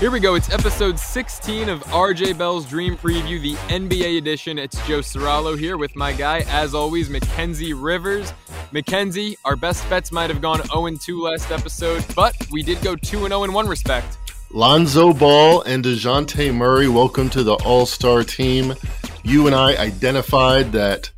Here we go. It's episode 16 of RJ Bell's Dream Preview, the NBA edition. It's Joe Ceraulo here with my guy, as always, Mackenzie Rivers. Mackenzie, our best bets might have gone 0 2 last episode, but we did go 2 0 in one respect. Lonzo Ball and Dejounte Murray, welcome to the All Star team. You and I identified that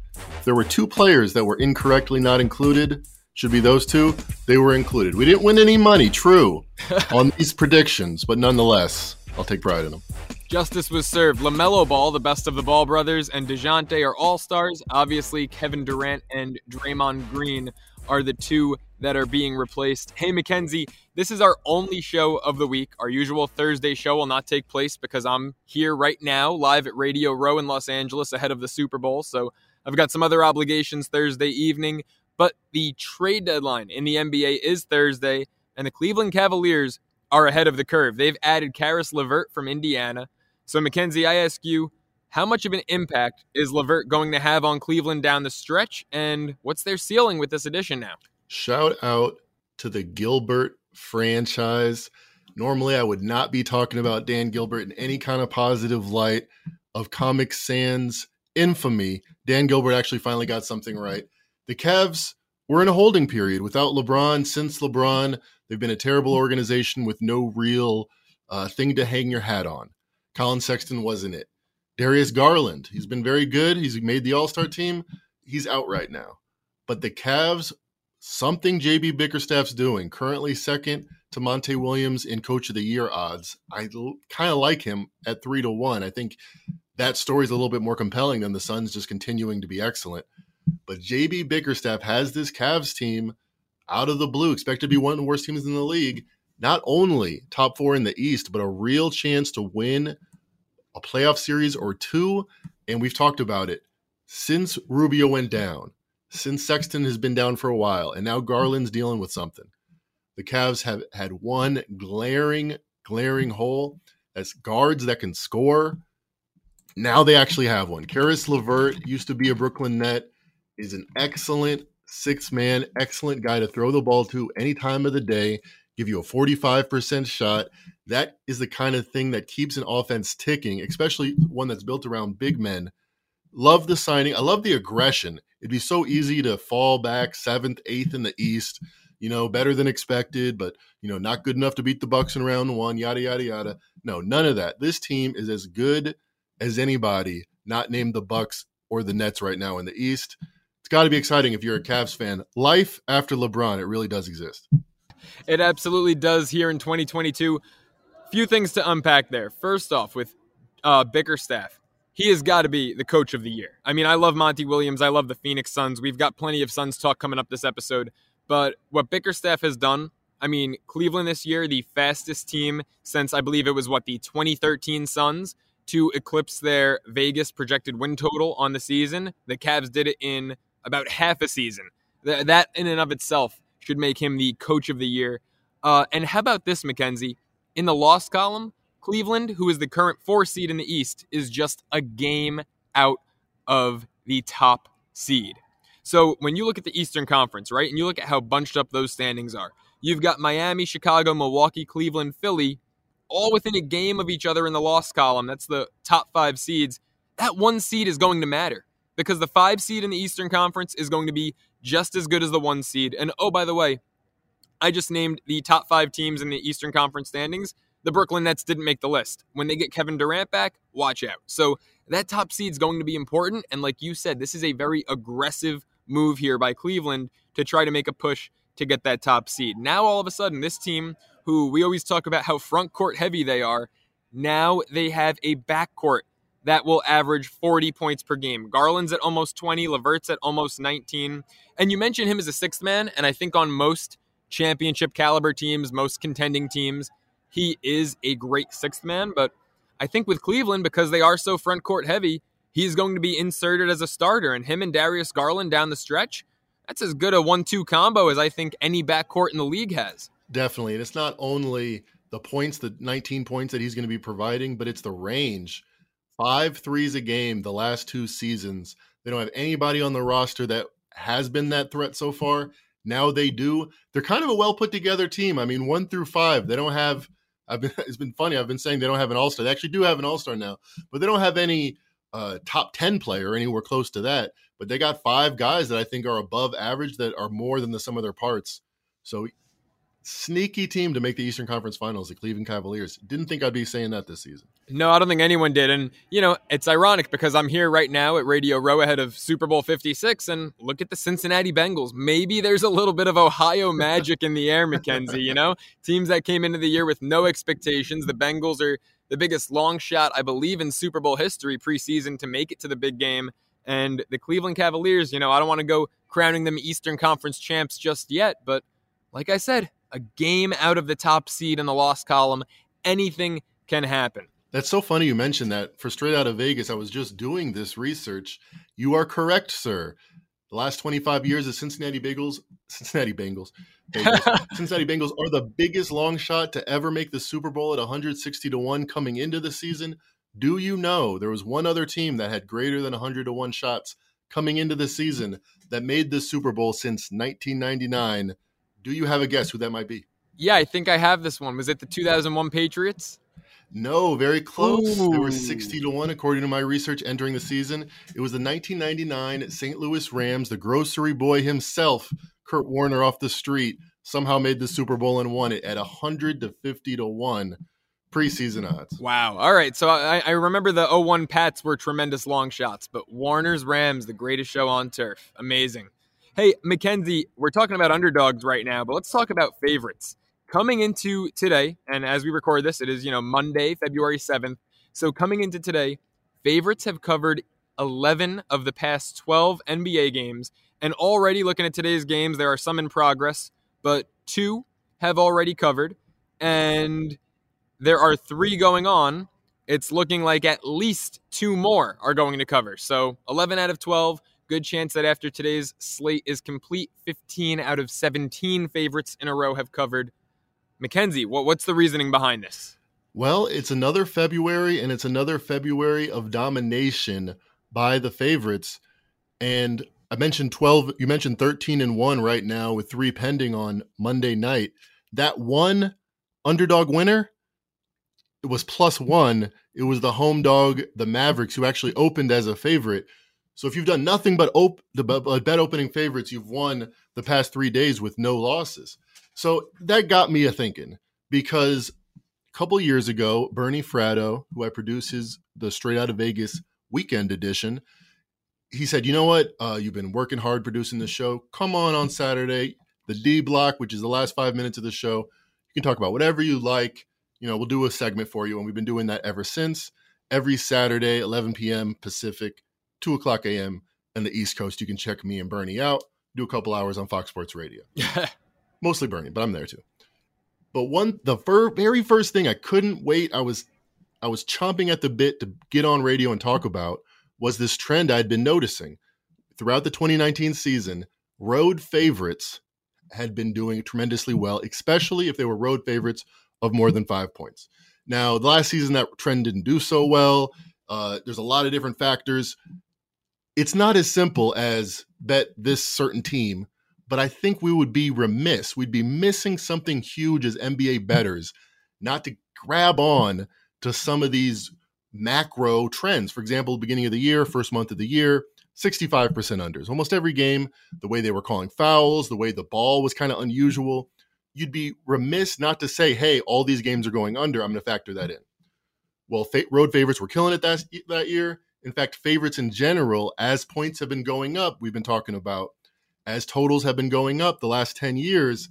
there were two players that were incorrectly not included should be those two. They were included. We didn't win any money, true, on these predictions, but nonetheless, I'll take pride in them. Justice was served. LaMelo Ball, the best of the Ball brothers, and Dejounte are all stars. Obviously, Kevin Durant and Draymond Green are the two that are being replaced. Hey, Mackenzie, this is our only show of the week. Our usual Thursday show will not take place because I'm here right now, live at Radio Row in Los Angeles ahead of the Super Bowl. So I've got some other obligations Thursday evening. But the trade deadline in the NBA is Thursday, and the Cleveland Cavaliers are ahead of the curve. They've added Caris LeVert from Indiana. So, Mackenzie, I ask you, how much of an impact is LeVert going to have on Cleveland down the stretch, and what's their ceiling with this addition now? Shout out to the Gilbert franchise. Normally, I would not be talking about Dan Gilbert in any kind of positive light of Comic Sans infamy. Dan Gilbert actually finally got something right the Cavs were in a holding period without LeBron. Since LeBron, they've been a terrible organization with no real uh, thing to hang your hat on. Collin Sexton wasn't it. Darius Garland, he's been very good. He's made the All Star team. He's out right now. But the Cavs, something JB Bickerstaff's doing, currently second to Monty Williams in Coach of the Year odds. I l- kind of like him at three to one. I think that story's a little bit more compelling than the Suns just continuing to be excellent. But JB Bickerstaff has this Cavs team out of the blue, expected to be one of the worst teams in the league. Not only top four in the East, but a real chance to win a playoff series or two. And we've talked about it since Rubio went down, since Sexton has been down for a while, and now Garland's dealing with something. The Cavs have had one glaring, glaring hole as guards that can score. Now they actually have one. Caris LeVert used to be a Brooklyn Net is an excellent six man, excellent guy to throw the ball to any time of the day, give you a 45% shot. That is the kind of thing that keeps an offense ticking, especially one that's built around big men. Love the signing. I love the aggression. It'd be so easy to fall back seventh, eighth in the East, you know, better than expected, but you know, not good enough to beat the Bucks in round one, yada yada yada. No, none of that. This team is as good as anybody, not named the Bucks or the Nets right now in the East got to be exciting if you're a Cavs fan. Life after LeBron, it really does exist. It absolutely does here in 2022. Few things to unpack there. First off, with uh, Bickerstaff, he has got to be the coach of the year. I mean, I love Monty Williams. I love the Phoenix Suns. We've got plenty of Suns talk coming up this episode. But what Bickerstaff has done, I mean, Cleveland this year, the fastest team since I believe it was what the 2013 Suns to eclipse their Vegas projected win total on the season. The Cavs did it in about half a season. Th- that in and of itself should make him the coach of the year. Uh, and how about this, Mackenzie? In the loss column, Cleveland, who is the current four seed in the East, is just a game out of the top seed. So when you look at the Eastern Conference, right, and you look at how bunched up those standings are, you've got Miami, Chicago, Milwaukee, Cleveland, Philly, all within a game of each other in the loss column. That's the top five seeds. That one seed is going to matter because the five seed in the Eastern Conference is going to be just as good as the one seed. And oh, by the way, I just named the top five teams in the Eastern Conference standings. The Brooklyn Nets didn't make the list. When they get Kevin Durant back, watch out. So that top seed is going to be important. And like you said, this is a very aggressive move here by Cleveland to try to make a push to get that top seed. Now, all of a sudden, this team, who we always talk about how front court heavy they are, now they have a backcourt that will average 40 points per game. Garland's at almost 20, LeVert's at almost 19. And you mentioned him as a sixth man, and I think on most championship caliber teams, most contending teams, he is a great sixth man. But I think with Cleveland, because they are so front court heavy, he's going to be inserted as a starter. And him and Darius Garland down the stretch, that's as good a one two combo as I think any backcourt in the league has. Definitely. And it's not only the points, the 19 points that he's going to be providing, but it's the range five threes a game the last two seasons. They don't have anybody on the roster that has been that threat so far. Now they do. They're kind of a well put together team. I mean, one through five, they don't have I've been it's been funny. I've been saying they don't have an all star. They actually do have an all star now, but they don't have any uh, top ten player anywhere close to that. But they got five guys that I think are above average that are more than the sum of their parts. So sneaky team to make the Eastern Conference Finals, the Cleveland Cavaliers. Didn't think I'd be saying that this season. No, I don't think anyone did. And, you know, it's ironic because I'm here right now at Radio Row ahead of Super Bowl 56 and look at the Cincinnati Bengals. Maybe there's a little bit of Ohio magic in the air, Mackenzie, you know? Teams that came into the year with no expectations. The Bengals are the biggest long shot, I believe, in Super Bowl history preseason to make it to the big game. And the Cleveland Cavaliers, you know, I don't want to go crowning them Eastern Conference champs just yet, but like I said, a game out of the top seed in the loss column. Anything can happen. That's so funny you mentioned that. For Straight Out of Vegas, I was just doing this research. You are correct, sir. The last 25 years, of Cincinnati Bengals, Cincinnati Bengals, Bengals Cincinnati Bengals are the biggest long shot to ever make the Super Bowl at 160 to 1 coming into the season. Do you know there was one other team that had greater than 100 to 1 shots coming into the season that made the Super Bowl since 1999? Do you have a guess who that might be? Yeah, I think I have this one. Was it the 2001 Patriots? No, very close. Ooh. They were 60 to 1 according to my research entering the season. It was the 1999 St. Louis Rams, the grocery boy himself, Kurt Warner off the street, somehow made the Super Bowl and won it at 100 to 50 to 1 preseason odds. Wow. All right. So I, I remember the 01 Pats were tremendous long shots, but Warner's Rams, the greatest show on turf. Amazing. Hey, Mackenzie, we're talking about underdogs right now, but let's talk about favorites. Coming into today, and as we record this, it is, you know, Monday, February 7th. So coming into today, favorites have covered 11 of the past 12 NBA games. And already looking at today's games, there are some in progress, but two have already covered. And there are three going on. It's looking like at least two more are going to cover. So 11 out of 12 Good chance that after today's slate is complete, 15 out of 17 favorites in a row have covered. Mackenzie, what, what's the reasoning behind this? Well, it's another February, and it's another February of domination by the favorites. And I mentioned 12, you mentioned 13 and 1 right now with three pending on Monday night. That one underdog winner, it was plus one. It was the home dog, the Mavericks, who actually opened as a favorite. So if you've done nothing but op- the bet opening favorites, you've won the past three days with no losses. So that got me a thinking because a couple years ago, Bernie Fratto, who I produce his the Straight Out of Vegas weekend edition, he said, "You know what? Uh, you've been working hard producing the show. Come on on Saturday, the D block, which is the last five minutes of the show. You can talk about whatever you like. You know, we'll do a segment for you, and we've been doing that ever since. Every Saturday, 11 p.m. Pacific." 2 o'clock a.m. in the East Coast. You can check me and Bernie out, do a couple hours on Fox Sports Radio. Mostly Bernie, but I'm there too. But one, the fir- very first thing I couldn't wait, I was, I was chomping at the bit to get on radio and talk about was this trend I'd been noticing throughout the 2019 season. Road favorites had been doing tremendously well, especially if they were road favorites of more than five points. Now, the last season that trend didn't do so well. Uh, there's a lot of different factors it's not as simple as bet this certain team, but I think we would be remiss. We'd be missing something huge as NBA betters not to grab on to some of these macro trends. For example, beginning of the year, first month of the year, 65% unders. Almost every game, the way they were calling fouls, the way the ball was kind of unusual, you'd be remiss not to say, hey, all these games are going under. I'm going to factor that in. Well, road favorites were killing it that, that year. In fact, favorites in general, as points have been going up, we've been talking about, as totals have been going up the last 10 years,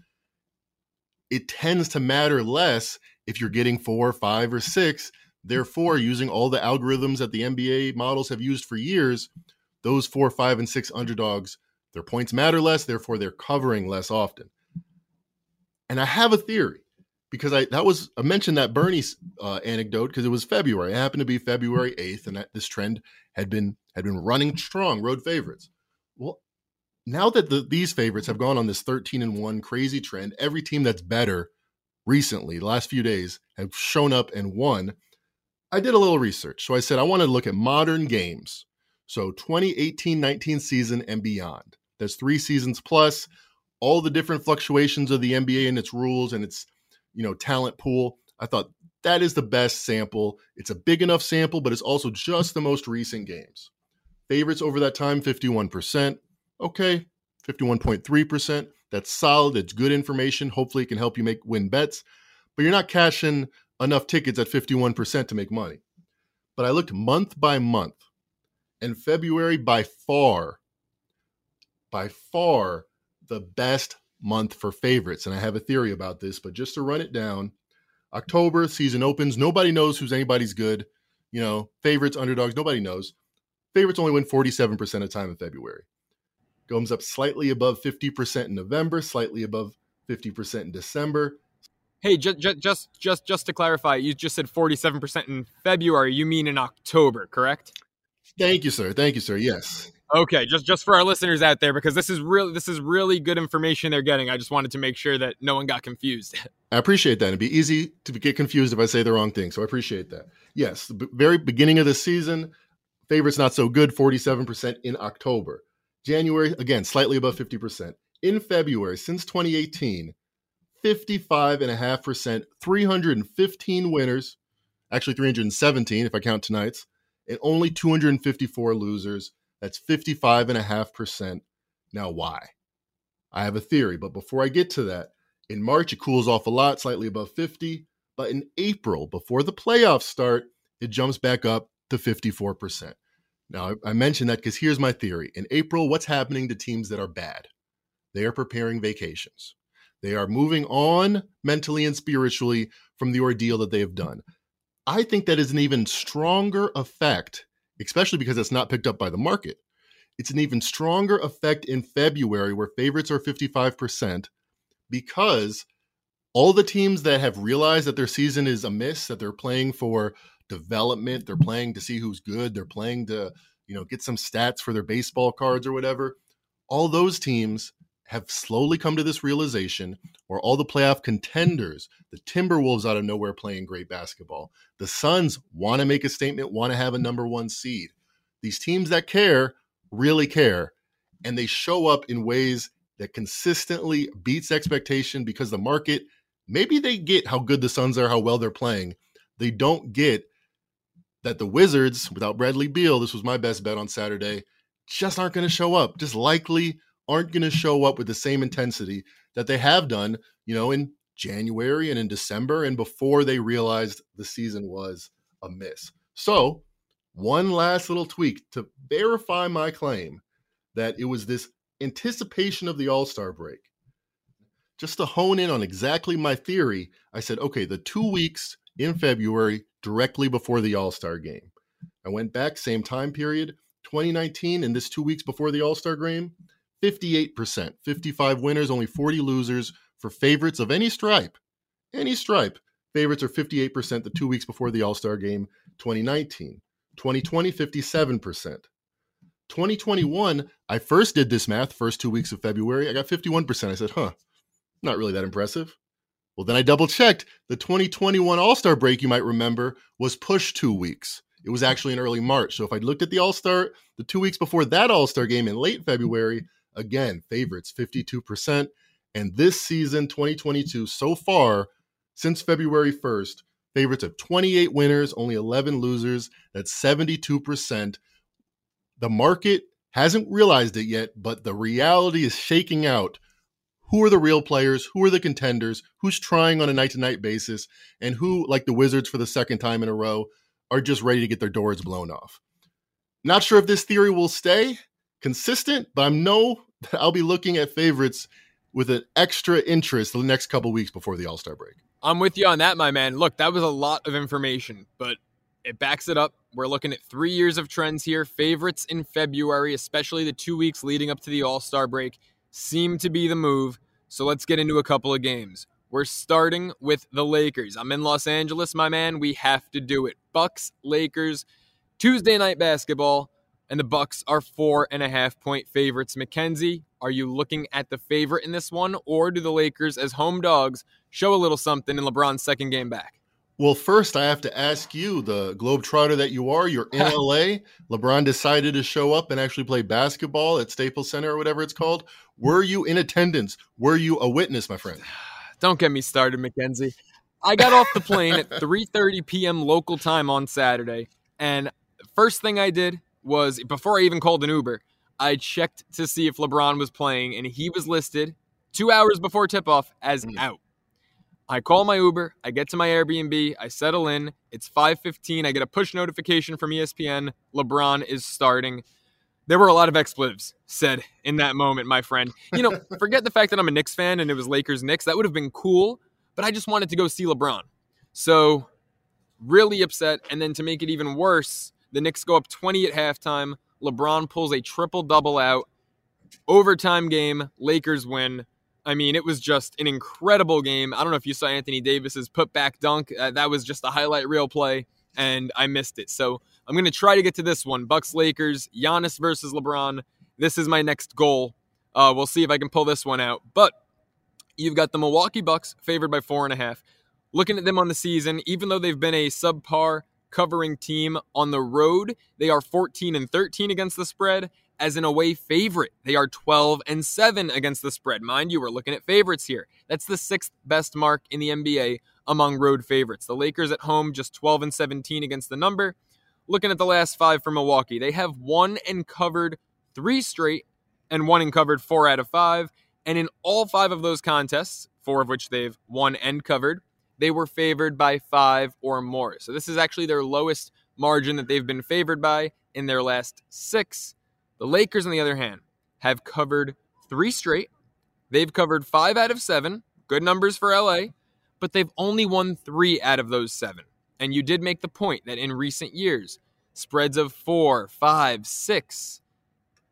it tends to matter less if you're getting four, five, or six. Therefore, using all the algorithms that the NBA models have used for years, those four, five, and six underdogs, their points matter less. Therefore, they're covering less often. And I have a theory because I that was I mentioned that Bernie uh, anecdote because it was February. It happened to be February eighth, and that this trend had been had been running strong. Road favorites. Now that the, these favorites have gone on this thirteen and one crazy trend, every team that's better recently, the last few days, have shown up and won. I did a little research, so I said I wanted to look at modern games, so 2018-19 season and beyond. That's three seasons plus all the different fluctuations of the NBA and its rules and its you know talent pool. I thought that is the best sample. It's a big enough sample, but it's also just the most recent games. Favorites over that time, 51%. Okay, 51.3%. That's solid. It's good information. Hopefully, it can help you make win bets, but you're not cashing enough tickets at 51% to make money. But I looked month by month, and February by far, by far, the best month for favorites. And I have a theory about this, but just to run it down, October season opens. Nobody knows who's anybody's good. You know, favorites, underdogs, nobody knows. Favorites only win 47% of time in February. Goes up slightly above 50% in November, slightly above 50% in December. Hey, just just just just to clarify, you just said 47% in February. You mean in October, correct? Thank you, sir. Thank you, sir. Yes. Okay, just just for our listeners out there, because this is really this is really good information they're getting. I just wanted to make sure that no one got confused. I appreciate that. It'd be easy to get confused if I say the wrong thing, so I appreciate that. Yes, the very beginning of the season, favorites not so good, forty-seven percent in October. January again, slightly above fifty percent. In February, since 2018, 55.5%, 315 winners, actually 317 if I count tonight's, and only 254 losers. That's 55.5%. Now, why? I have a theory, but before I get to that, in March, it cools off a lot, slightly above 50. But in April, before the playoffs start, it jumps back up to 54%. Now, I mentioned that because here's my theory. In April, what's happening to teams that are bad? They are preparing vacations. They are moving on mentally and spiritually from the ordeal that they have done. I think that is an even stronger effect especially because it's not picked up by the market. It's an even stronger effect in February where favorites are 55% because all the teams that have realized that their season is amiss, that they're playing for development, they're playing to see who's good, they're playing to, you know, get some stats for their baseball cards or whatever. All those teams have slowly come to this realization where all the playoff contenders, the Timberwolves out of nowhere playing great basketball. The Suns want to make a statement, want to have a number one seed. These teams that care really care, and they show up in ways that consistently beats expectation because the market maybe they get how good the Suns are, how well they're playing. They don't get that the Wizards, without Bradley Beal, this was my best bet on Saturday, just aren't going to show up. Just likely aren't going to show up with the same intensity that they have done, you know, in January and in December and before they realized the season was a miss. So, one last little tweak to verify my claim that it was this anticipation of the All Star break. Just to hone in on exactly my theory, I said, okay, the two weeks in February directly before the All Star game. I went back, same time period, 2019, and this two weeks before the All Star game, 58%, 55 winners, only 40 losers for favorites of any stripe. Any stripe. Favorites are 58% the two weeks before the All Star game 2019. 2020, 57%. 2021, I first did this math, first two weeks of February. I got 51%. I said, huh, not really that impressive. Well, then I double checked. The 2021 All Star break, you might remember, was pushed two weeks. It was actually in early March. So if I looked at the All Star, the two weeks before that All Star game in late February, Again, favorites 52%. And this season, 2022, so far, since February 1st, favorites of 28 winners, only 11 losers. That's 72%. The market hasn't realized it yet, but the reality is shaking out. Who are the real players? Who are the contenders? Who's trying on a night to night basis? And who, like the Wizards for the second time in a row, are just ready to get their doors blown off? Not sure if this theory will stay consistent, but I know that I'll be looking at favorites with an extra interest the next couple weeks before the All Star break. I'm with you on that, my man. Look, that was a lot of information, but it backs it up. We're looking at three years of trends here. Favorites in February, especially the two weeks leading up to the All Star break, seem to be the move. So let's get into a couple of games. We're starting with the Lakers. I'm in Los Angeles, my man. We have to do it. Bucks, Lakers, Tuesday night basketball and the Bucks are four and a half point favorites. Mackenzie, are you looking at the favorite in this one, or do the Lakers, as home dogs, show a little something in LeBron's second game back? Well, first, I have to ask you, the Globetrotter that you are, you're in LA. LeBron decided to show up and actually play basketball at Staples Center or whatever it's called. Were you in attendance? Were you a witness, my friend? Don't get me started, Mackenzie. I got off the plane at 3:30 p.m. local time on Saturday, and first thing I did was before I even called an Uber, I checked to see if LeBron was playing, and he was listed two hours before tip-off as mm. out. I call my Uber, I get to my Airbnb, I settle in. It's 5:15. I get a push notification from ESPN. LeBron is starting. There were a lot of expletives said in that moment, my friend. You know, forget the fact that I'm a Knicks fan and it was Lakers Knicks. That would have been cool, but I just wanted to go see LeBron. So, really upset. And then to make it even worse, the Knicks go up 20 at halftime. LeBron pulls a triple double out. Overtime game, Lakers win. I mean, it was just an incredible game. I don't know if you saw Anthony Davis's putback dunk. Uh, that was just a highlight reel play, and I missed it. So I'm going to try to get to this one: Bucks Lakers, Giannis versus LeBron. This is my next goal. Uh, we'll see if I can pull this one out. But you've got the Milwaukee Bucks favored by four and a half. Looking at them on the season, even though they've been a subpar covering team on the road, they are 14 and 13 against the spread as an away favorite. They are 12 and 7 against the spread. Mind you, we're looking at favorites here. That's the sixth best mark in the NBA among road favorites. The Lakers at home just 12 and 17 against the number. Looking at the last five for Milwaukee, they have won and covered three straight and won and covered four out of five. And in all five of those contests, four of which they've won and covered, they were favored by five or more. So this is actually their lowest margin that they've been favored by in their last six. The Lakers, on the other hand, have covered three straight. They've covered five out of seven. Good numbers for LA, but they've only won three out of those seven. And you did make the point that in recent years, spreads of four, five, six,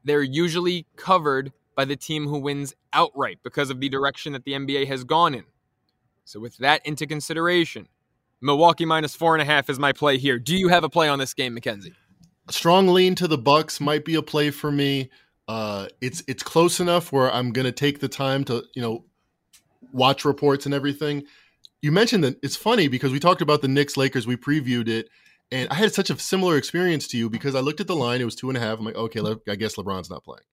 they're usually covered by the team who wins outright because of the direction that the NBA has gone in. So, with that into consideration, Milwaukee minus four and a half is my play here. Do you have a play on this game, Strong lean to the Bucks might be a play for me. Uh, it's it's close enough where I'm going to take the time to you know watch reports and everything. You mentioned that it's funny because we talked about the Knicks Lakers. We previewed it, and I had such a similar experience to you because I looked at the line. It was two and a half. I'm like, okay, I guess LeBron's not playing.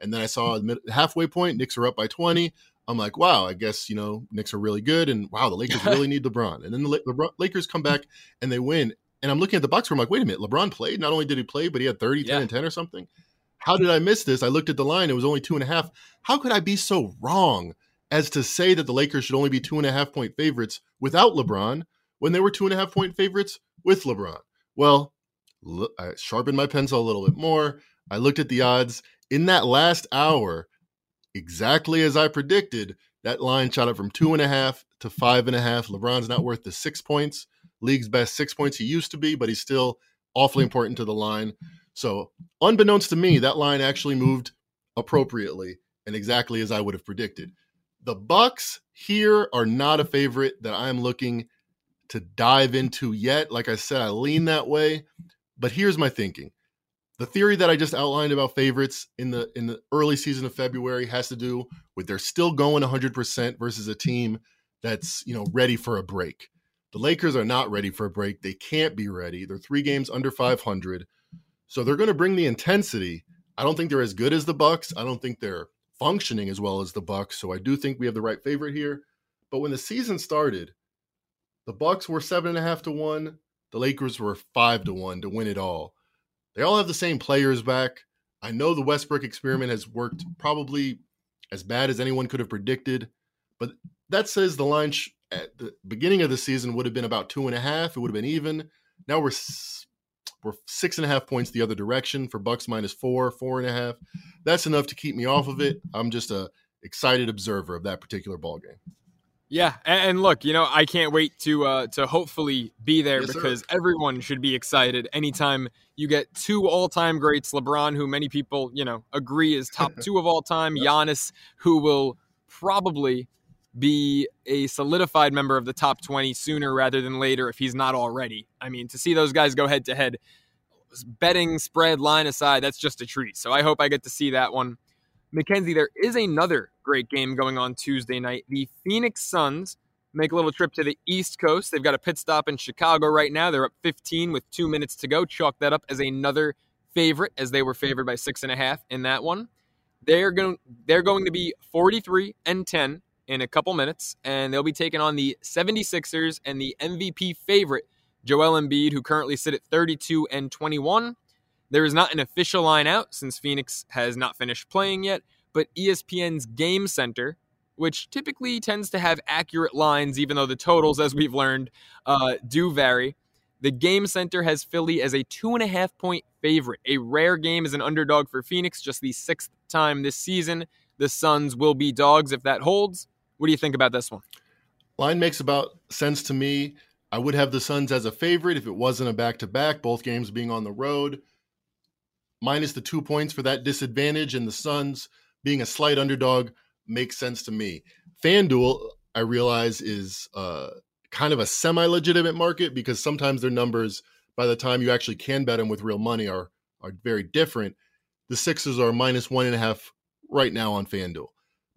And then I saw the halfway point. Knicks are up by 20. I'm like, wow, I guess you know Knicks are really good, and wow, the Lakers really need LeBron. And then the, the Lakers come back and they win. And I'm looking at the box score. I'm like, wait a minute, LeBron played. Not only did he play, but he had 30, 10, yeah. and 10 or something. How did I miss this? I looked at the line. It was only two and a half. How could I be so wrong as to say that the Lakers should only be two and a half point favorites without LeBron when they were two and a half point favorites with LeBron? Well, I sharpened my pencil a little bit more. I looked at the odds in that last hour, exactly as I predicted. That line shot up from two and a half to five and a half. LeBron's not worth the six points league's best six points he used to be, but he's still awfully mm. important to the line. So, unbeknownst to me, that line actually moved appropriately and exactly as I would have predicted. The Bucks here are not a favorite that I'm looking to dive into yet. Like I said, I lean that way, but here's my thinking. The theory that I just outlined about favorites in the in the early season of February has to do with they're still going 100% versus a team that's, you know, ready for a break. The Lakers are not ready for a break. They can't be ready. They're three games under 500. So they're going to bring the intensity. I don't think they're as good as the Bucks. I don't think they're functioning as well as the Bucks. So I do think we have the right favorite here. But when the season started, the Bucks were seven and a half to one. The Lakers were five to one to win it all. They all have the same players back. I know the Westbrook experiment has worked probably as bad as anyone could have predicted, but that says the line sh- at the beginning of the season would have been about two and a half. It would have been even. Now we're we're six and a half points the other direction for Bucks minus four, four and a half. That's enough to keep me off of it. I'm just a excited observer of that particular ball game. Yeah, and look, you know, I can't wait to uh, to hopefully be there yes, because sir. everyone should be excited anytime you get two all time greats, LeBron, who many people you know agree is top two of all time, Giannis, who will probably be a solidified member of the top 20 sooner rather than later if he's not already. I mean, to see those guys go head to head, betting spread line aside, that's just a treat. So I hope I get to see that one. Mackenzie, there is another great game going on Tuesday night. The Phoenix Suns make a little trip to the East Coast. They've got a pit stop in Chicago right now. They're up 15 with two minutes to go. Chalk that up as another favorite, as they were favored by six and a half in that one. They're going they're going to be 43 and 10 in a couple minutes, and they'll be taking on the 76ers and the MVP favorite, Joel Embiid, who currently sit at 32 and 21. There is not an official line out since Phoenix has not finished playing yet, but ESPN's Game Center, which typically tends to have accurate lines, even though the totals, as we've learned, uh, do vary. The Game Center has Philly as a two and a half point favorite, a rare game as an underdog for Phoenix, just the sixth time this season. The Suns will be dogs if that holds. What do you think about this one? Line makes about sense to me. I would have the Suns as a favorite if it wasn't a back to back, both games being on the road. Minus the two points for that disadvantage, and the Suns being a slight underdog makes sense to me. FanDuel, I realize, is uh, kind of a semi legitimate market because sometimes their numbers, by the time you actually can bet them with real money, are, are very different. The Sixers are minus one and a half right now on FanDuel.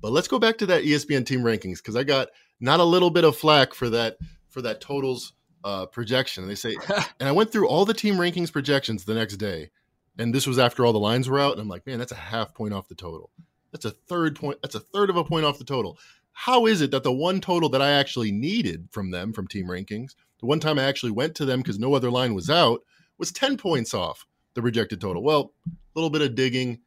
But let's go back to that ESPN team rankings because I got not a little bit of flack for that for that totals uh, projection. And they say, and I went through all the team rankings projections the next day, and this was after all the lines were out. And I'm like, man, that's a half point off the total. That's a third point. That's a third of a point off the total. How is it that the one total that I actually needed from them from team rankings, the one time I actually went to them because no other line was out, was 10 points off the projected total? Well, a little bit of digging.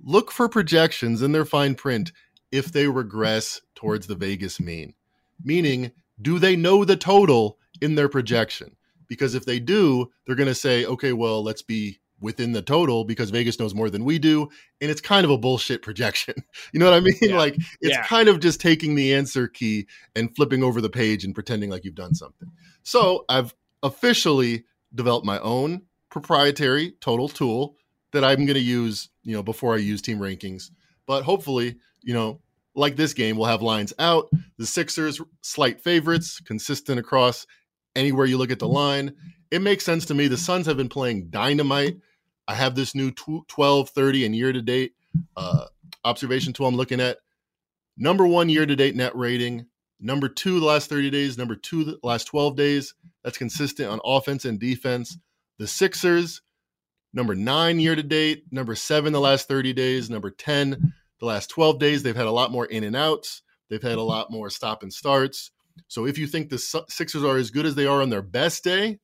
Look for projections in their fine print if they regress towards the Vegas mean. Meaning, do they know the total in their projection? Because if they do, they're going to say, okay, well, let's be within the total because Vegas knows more than we do. And it's kind of a bullshit projection. You know what I mean? Yeah. Like it's yeah. kind of just taking the answer key and flipping over the page and pretending like you've done something. So I've officially developed my own proprietary total tool that I'm going to use, you know, before I use team rankings. But hopefully, you know, like this game, we'll have lines out. The Sixers, slight favorites, consistent across anywhere you look at the line. It makes sense to me. The Suns have been playing dynamite. I have this new 12, 30, and year to date uh, observation tool I'm looking at. Number one year to date net rating. Number two, the last 30 days. Number two, the last 12 days. That's consistent on offense and defense. The Sixers, number nine year to date. Number seven, the last 30 days. Number 10, the last 12 days. They've had a lot more in and outs. They've had a mm-hmm. lot more stop and starts. So if you think the Sixers are as good as they are on their best day,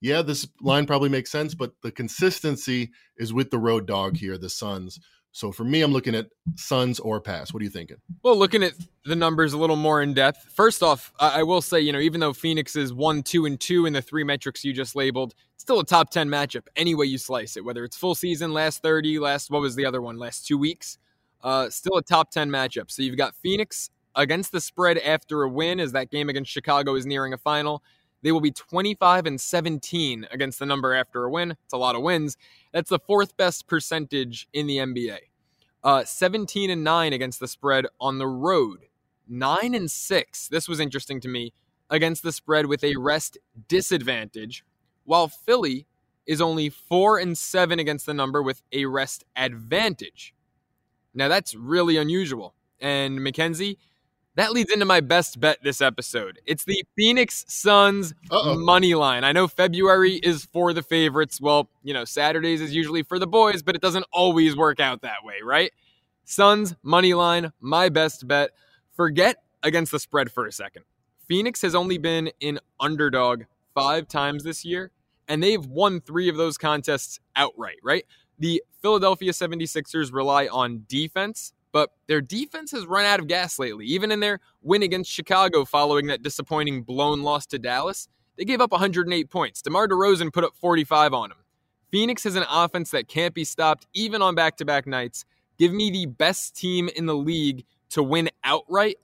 yeah, this line probably makes sense, but the consistency is with the road dog here, the Suns. So for me, I'm looking at Suns or pass. What are you thinking? Well, looking at the numbers a little more in depth. First off, I will say, you know, even though Phoenix is one, two, and two in the three metrics you just labeled, still a top ten matchup any way you slice it. Whether it's full season, last thirty, last what was the other one, last two weeks, uh, still a top ten matchup. So you've got Phoenix against the spread after a win, as that game against Chicago is nearing a final. They will be 25 and 17 against the number after a win. It's a lot of wins. That's the fourth best percentage in the NBA. Uh, 17 and 9 against the spread on the road. 9 and 6. This was interesting to me against the spread with a rest disadvantage, while Philly is only 4 and 7 against the number with a rest advantage. Now that's really unusual. And Mackenzie, that leads into my best bet this episode. It's the Phoenix Suns Uh-oh. money line. I know February is for the favorites. Well, you know, Saturdays is usually for the boys, but it doesn't always work out that way, right? Suns money line, my best bet. Forget against the spread for a second. Phoenix has only been in underdog five times this year, and they've won three of those contests outright, right? The Philadelphia 76ers rely on defense but their defense has run out of gas lately. Even in their win against Chicago following that disappointing blown loss to Dallas, they gave up 108 points. DeMar DeRozan put up 45 on them. Phoenix has an offense that can't be stopped even on back to back nights. Give me the best team in the league to win outright.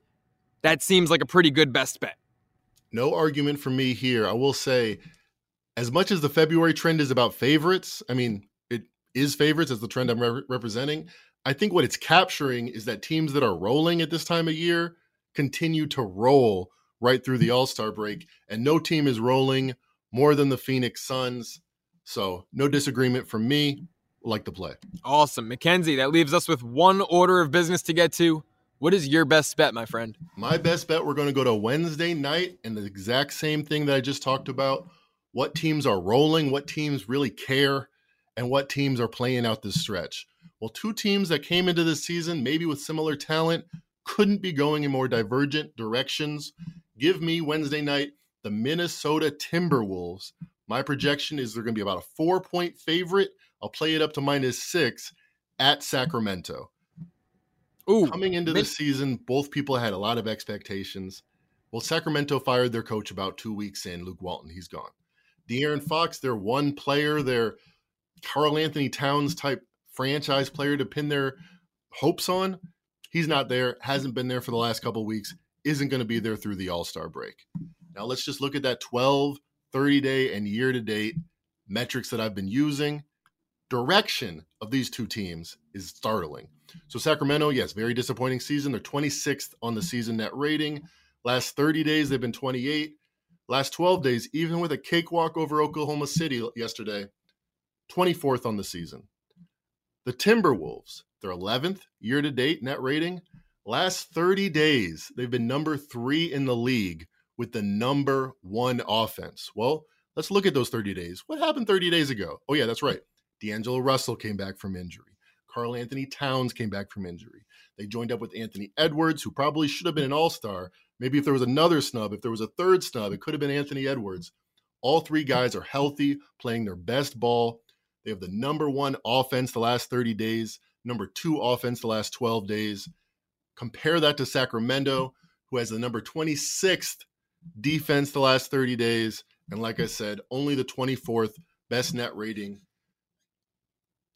That seems like a pretty good best bet. No argument for me here. I will say, as much as the February trend is about favorites, I mean, is favorites as the trend I'm re- representing. I think what it's capturing is that teams that are rolling at this time of year continue to roll right through the All Star break, and no team is rolling more than the Phoenix Suns. So, no disagreement from me. Like to play. Awesome. Mackenzie, that leaves us with one order of business to get to. What is your best bet, my friend? My best bet, we're going to go to Wednesday night and the exact same thing that I just talked about. What teams are rolling, what teams really care, and what teams are playing out this stretch. Well, two teams that came into this season maybe with similar talent couldn't be going in more divergent directions. Give me Wednesday night the Minnesota Timberwolves. My projection is they're going to be about a four point favorite. I'll play it up to minus six at Sacramento. Ooh, Coming into the season, both people had a lot of expectations. Well, Sacramento fired their coach about two weeks in, Luke Walton. He's gone. De'Aaron Fox, their one player, their Karl-Anthony Towns type franchise player to pin their hopes on. He's not there, hasn't been there for the last couple weeks, isn't going to be there through the All Star break. Now, let's just look at that 12, 30 day, and year to date metrics that I've been using. Direction of these two teams is startling. So, Sacramento, yes, very disappointing season. They're 26th on the season net rating. Last 30 days, they've been 28. Last 12 days, even with a cakewalk over Oklahoma City yesterday, 24th on the season. The Timberwolves, they're 11th year to date net rating. Last 30 days, they've been number three in the league with the number one offense. Well, let's look at those 30 days. What happened 30 days ago? Oh, yeah, that's right. D'Angelo Russell came back from injury. Karl-Anthony Towns came back from injury. They joined up with Anthony Edwards, who probably should have been an all star. Maybe if there was another snub, if there was a third snub, it could have been Anthony Edwards. All three guys are healthy, playing their best ball. They have the number one offense the last 30 days, number two offense the last 12 days. Compare that to Sacramento, who has the number 26th defense the last 30 days. And like I said, only the 24th best net rating.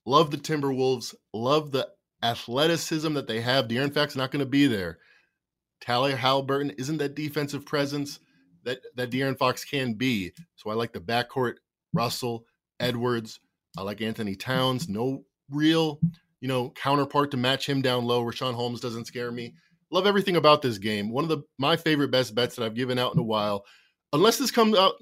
Love the Timberwolves. Love the athleticism that they have. De'Aaron Fox not going to be there. Tyler Haliburton isn't that defensive presence that, that De'Aaron Fox can be. So I like the backcourt, Russell, Edwards. I like Anthony Towns. No real, you know, counterpart to match him down low. Richaun Holmes doesn't scare me. Love everything about this game. One of the my favorite best bets that I've given out in a while. Unless this comes out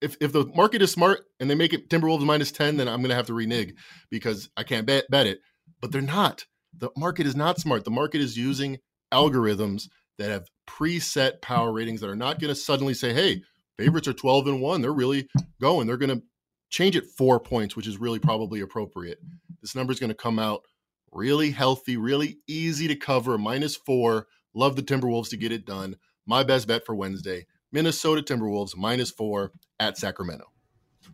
if if the market is smart and they make it Timberwolves minus 10, then I'm gonna have to renege because I can't bet bet it. But they're not. The market is not smart. The market is using algorithms that have preset power ratings that are not going to suddenly say, hey, favorites are 12 and 1. They're really going. They're going to change it four points, which is really probably appropriate. This number is going to come out really healthy, really easy to cover, minus four. Love the Timberwolves to get it done. My best bet for Wednesday Minnesota Timberwolves minus four at Sacramento.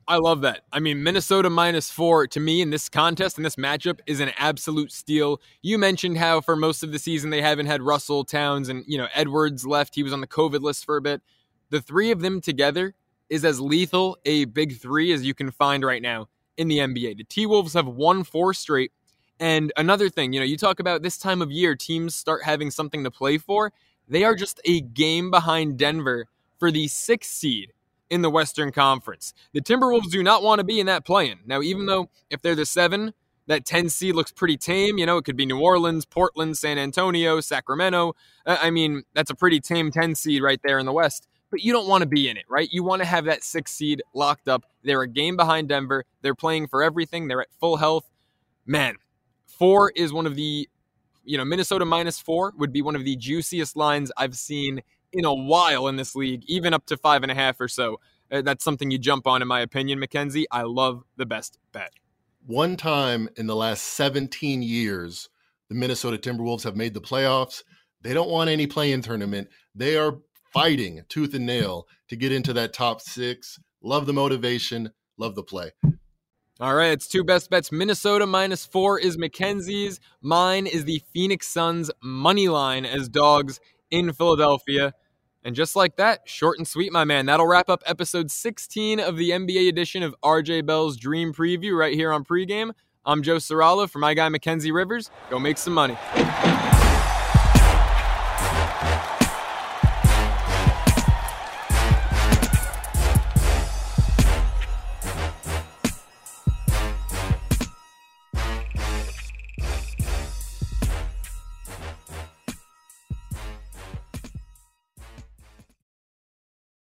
I love that. I mean, Minnesota minus four to me in this contest and this matchup is an absolute steal. You mentioned how for most of the season they haven't had Russell Towns and you know Edwards left. He was on the COVID list for a bit. The three of them together is as lethal a big three as you can find right now in the NBA. The T Wolves have won four straight. And another thing, you know, you talk about this time of year, teams start having something to play for. They are just a game behind Denver for the sixth seed in the Western Conference. The Timberwolves do not want to be in that play-in. Now, even though if they're the seven, that 10 seed looks pretty tame. You know, it could be New Orleans, Portland, San Antonio, Sacramento. Uh, I mean, that's a pretty tame 10 seed right there in the West. But you don't want to be in it, right? You want to have that six seed locked up. They're a game behind Denver. They're playing for everything. They're at full health. Man, four is one of the, you know, Minnesota minus four would be one of the juiciest lines I've seen in a while in this league, even up to five and a half or so. Uh, that's something you jump on, in my opinion, Mackenzie. I love the best bet. One time in the last 17 years, the Minnesota Timberwolves have made the playoffs. They don't want any play in tournament. They are fighting tooth and nail to get into that top six. Love the motivation, love the play. All right, it's two best bets. Minnesota minus four is Mackenzie's. Mine is the Phoenix Suns money line as dogs in Philadelphia. And just like that, short and sweet, my man. That'll wrap up episode 16 of the NBA edition of RJ Bell's Dream Preview right here on pregame. I'm Joe Ceraulo for my guy Mackenzie Rivers. Go make some money.